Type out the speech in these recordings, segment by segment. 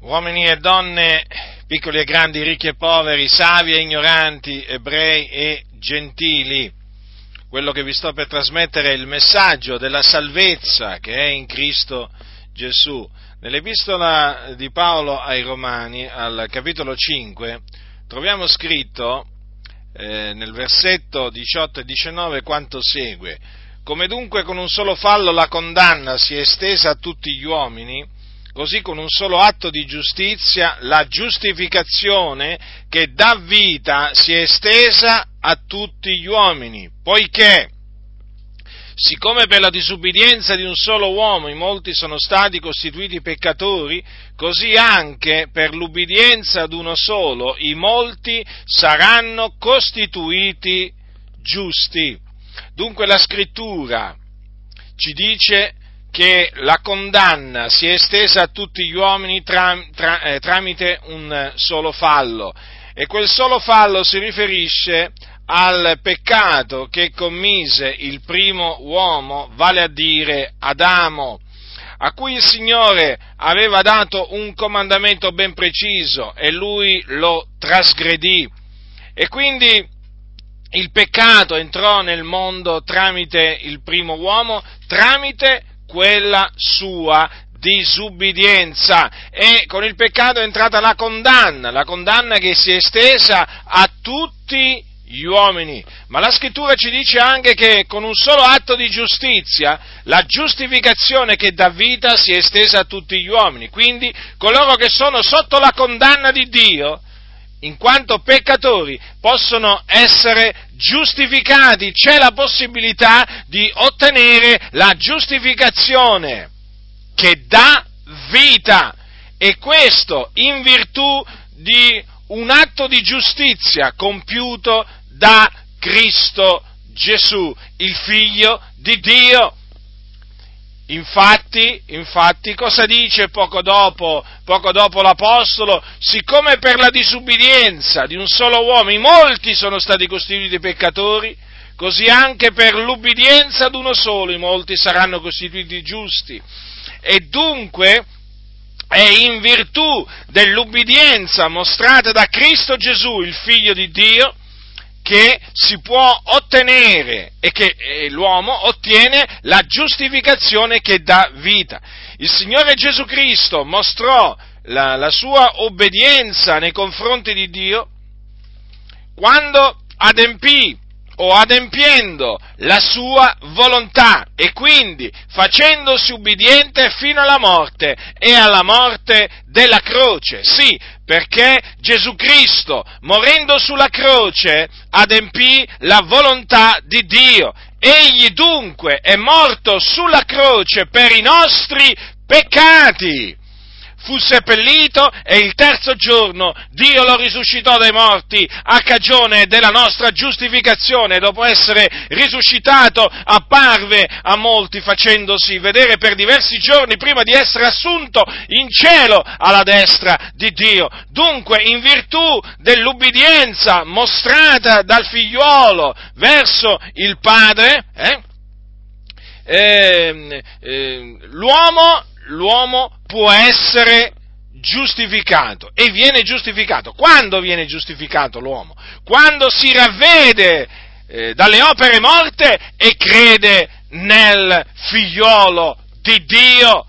uomini e donne, piccoli e grandi, ricchi e poveri, savi e ignoranti, ebrei e gentili. Quello che vi sto per trasmettere è il messaggio della salvezza che è in Cristo Gesù. Nell'epistola di Paolo ai Romani, al capitolo 5, troviamo scritto eh, nel versetto 18 e 19 quanto segue. Come dunque con un solo fallo la condanna si è estesa a tutti gli uomini, così con un solo atto di giustizia la giustificazione che dà vita si è estesa a tutti gli uomini, poiché siccome per la disubbidienza di un solo uomo i molti sono stati costituiti peccatori, così anche per l'ubbidienza ad uno solo i molti saranno costituiti giusti. Dunque la scrittura ci dice che la condanna si è estesa a tutti gli uomini tra, tra, eh, tramite un solo fallo e quel solo fallo si riferisce al peccato che commise il primo uomo, vale a dire Adamo, a cui il Signore aveva dato un comandamento ben preciso e lui lo trasgredì. E quindi il peccato entrò nel mondo tramite il primo uomo, tramite quella sua disubbidienza e con il peccato è entrata la condanna, la condanna che si è estesa a tutti gli uomini. Ma la scrittura ci dice anche che con un solo atto di giustizia la giustificazione che dà vita si è estesa a tutti gli uomini. Quindi coloro che sono sotto la condanna di Dio, in quanto peccatori, possono essere giustificati, c'è la possibilità di ottenere la giustificazione che dà vita e questo in virtù di un atto di giustizia compiuto da Cristo Gesù, il figlio di Dio. Infatti, infatti, cosa dice poco dopo, poco dopo l'Apostolo? Siccome per la disubbidienza di un solo uomo i molti sono stati costituiti peccatori, così anche per l'ubbidienza ad uno solo i molti saranno costituiti giusti. E dunque è in virtù dell'ubbidienza mostrata da Cristo Gesù, il Figlio di Dio, che si può ottenere e che l'uomo ottiene la giustificazione che dà vita. Il Signore Gesù Cristo mostrò la, la sua obbedienza nei confronti di Dio quando adempì o adempiendo la sua volontà e quindi facendosi ubbidiente fino alla morte e alla morte della croce. Sì, perché Gesù Cristo, morendo sulla croce, adempì la volontà di Dio. Egli dunque è morto sulla croce per i nostri peccati fu seppellito e il terzo giorno Dio lo risuscitò dai morti a cagione della nostra giustificazione. Dopo essere risuscitato apparve a molti facendosi vedere per diversi giorni prima di essere assunto in cielo alla destra di Dio. Dunque, in virtù dell'ubbidienza mostrata dal figliuolo verso il Padre, eh, eh, eh, l'uomo l'uomo può essere giustificato e viene giustificato. Quando viene giustificato l'uomo? Quando si ravvede eh, dalle opere morte e crede nel figliolo di Dio.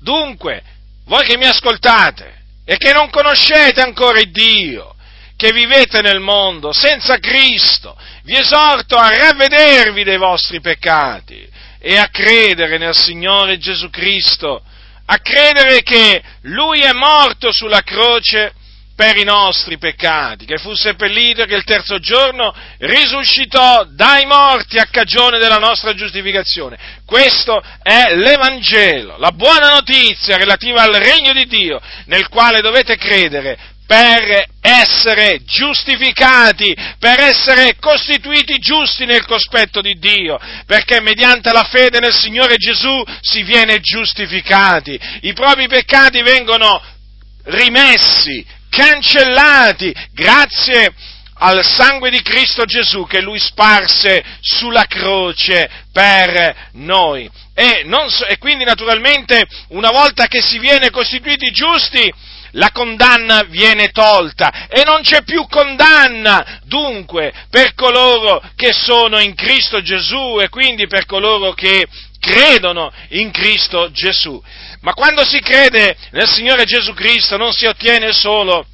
Dunque, voi che mi ascoltate e che non conoscete ancora Dio, che vivete nel mondo senza Cristo, vi esorto a ravvedervi dei vostri peccati e a credere nel Signore Gesù Cristo, a credere che Lui è morto sulla croce per i nostri peccati, che fu seppellito e che il terzo giorno risuscitò dai morti a cagione della nostra giustificazione. Questo è l'Evangelo, la buona notizia relativa al regno di Dio, nel quale dovete credere per essere giustificati, per essere costituiti giusti nel cospetto di Dio, perché mediante la fede nel Signore Gesù si viene giustificati, i propri peccati vengono rimessi, cancellati, grazie al sangue di Cristo Gesù che lui sparse sulla croce per noi. E, so, e quindi naturalmente una volta che si viene costituiti giusti, la condanna viene tolta e non c'è più condanna dunque per coloro che sono in Cristo Gesù e quindi per coloro che credono in Cristo Gesù. Ma quando si crede nel Signore Gesù Cristo non si ottiene solo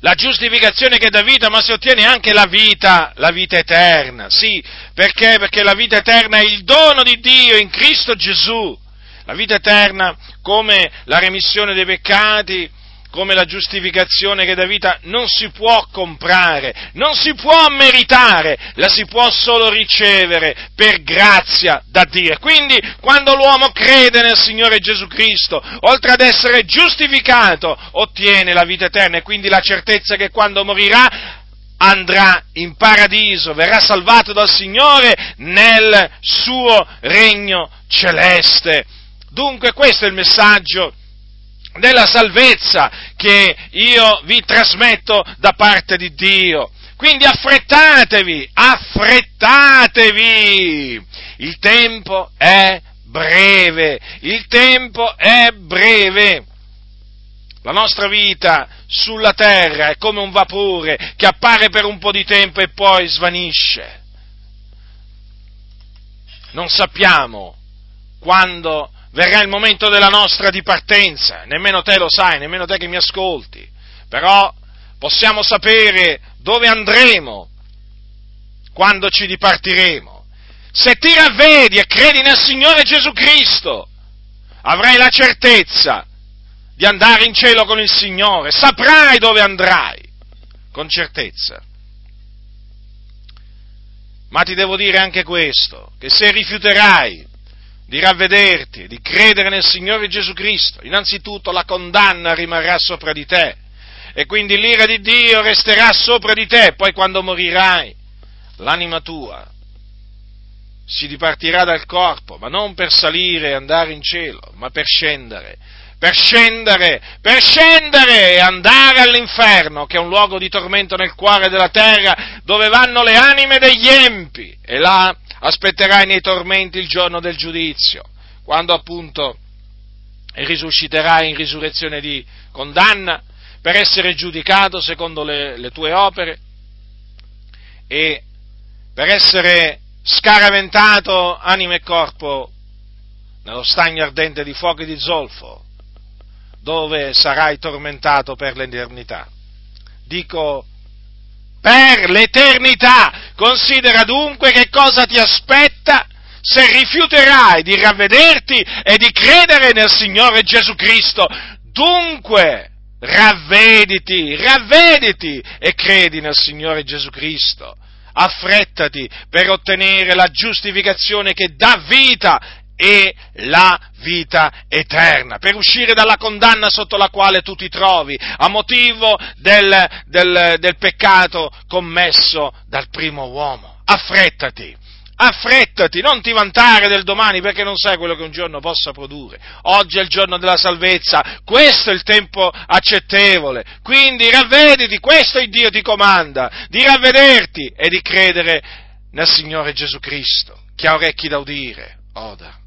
la giustificazione che dà vita, ma si ottiene anche la vita, la vita eterna. Sì, perché? Perché la vita eterna è il dono di Dio in Cristo Gesù. La vita eterna, come la remissione dei peccati, come la giustificazione che dà vita, non si può comprare, non si può meritare, la si può solo ricevere per grazia da Dio. Quindi, quando l'uomo crede nel Signore Gesù Cristo, oltre ad essere giustificato, ottiene la vita eterna e quindi la certezza che quando morirà andrà in paradiso, verrà salvato dal Signore nel suo regno celeste. Dunque questo è il messaggio della salvezza che io vi trasmetto da parte di Dio. Quindi affrettatevi, affrettatevi! Il tempo è breve, il tempo è breve. La nostra vita sulla terra è come un vapore che appare per un po' di tempo e poi svanisce. Non sappiamo quando verrà il momento della nostra dipartenza, nemmeno te lo sai, nemmeno te che mi ascolti, però possiamo sapere dove andremo quando ci dipartiremo. Se ti ravvedi e credi nel Signore Gesù Cristo, avrai la certezza di andare in cielo con il Signore, saprai dove andrai, con certezza. Ma ti devo dire anche questo, che se rifiuterai di ravvederti, di credere nel Signore Gesù Cristo, innanzitutto la condanna rimarrà sopra di te e quindi l'ira di Dio resterà sopra di te, poi quando morirai l'anima tua si dipartirà dal corpo, ma non per salire e andare in cielo, ma per scendere, per scendere, per scendere e andare all'inferno, che è un luogo di tormento nel cuore della terra, dove vanno le anime degli empi, e là aspetterai nei tormenti il giorno del giudizio, quando appunto risusciterai in risurrezione di condanna per essere giudicato secondo le, le tue opere e per essere scaraventato anima e corpo nello stagno ardente di fuoco e di zolfo, dove sarai tormentato per l'eternità. Dico per l'eternità. Considera dunque che cosa ti aspetta se rifiuterai di ravvederti e di credere nel Signore Gesù Cristo. Dunque, ravvediti, ravvediti e credi nel Signore Gesù Cristo. Affrettati per ottenere la giustificazione che dà vita e la vita eterna, per uscire dalla condanna sotto la quale tu ti trovi, a motivo del, del, del peccato commesso dal primo uomo. Affrettati, affrettati, non ti vantare del domani perché non sai quello che un giorno possa produrre. Oggi è il giorno della salvezza, questo è il tempo accettevole, quindi ravvediti, questo il Dio ti comanda, di ravvederti e di credere nel Signore Gesù Cristo. Chi ha orecchi da udire, oda.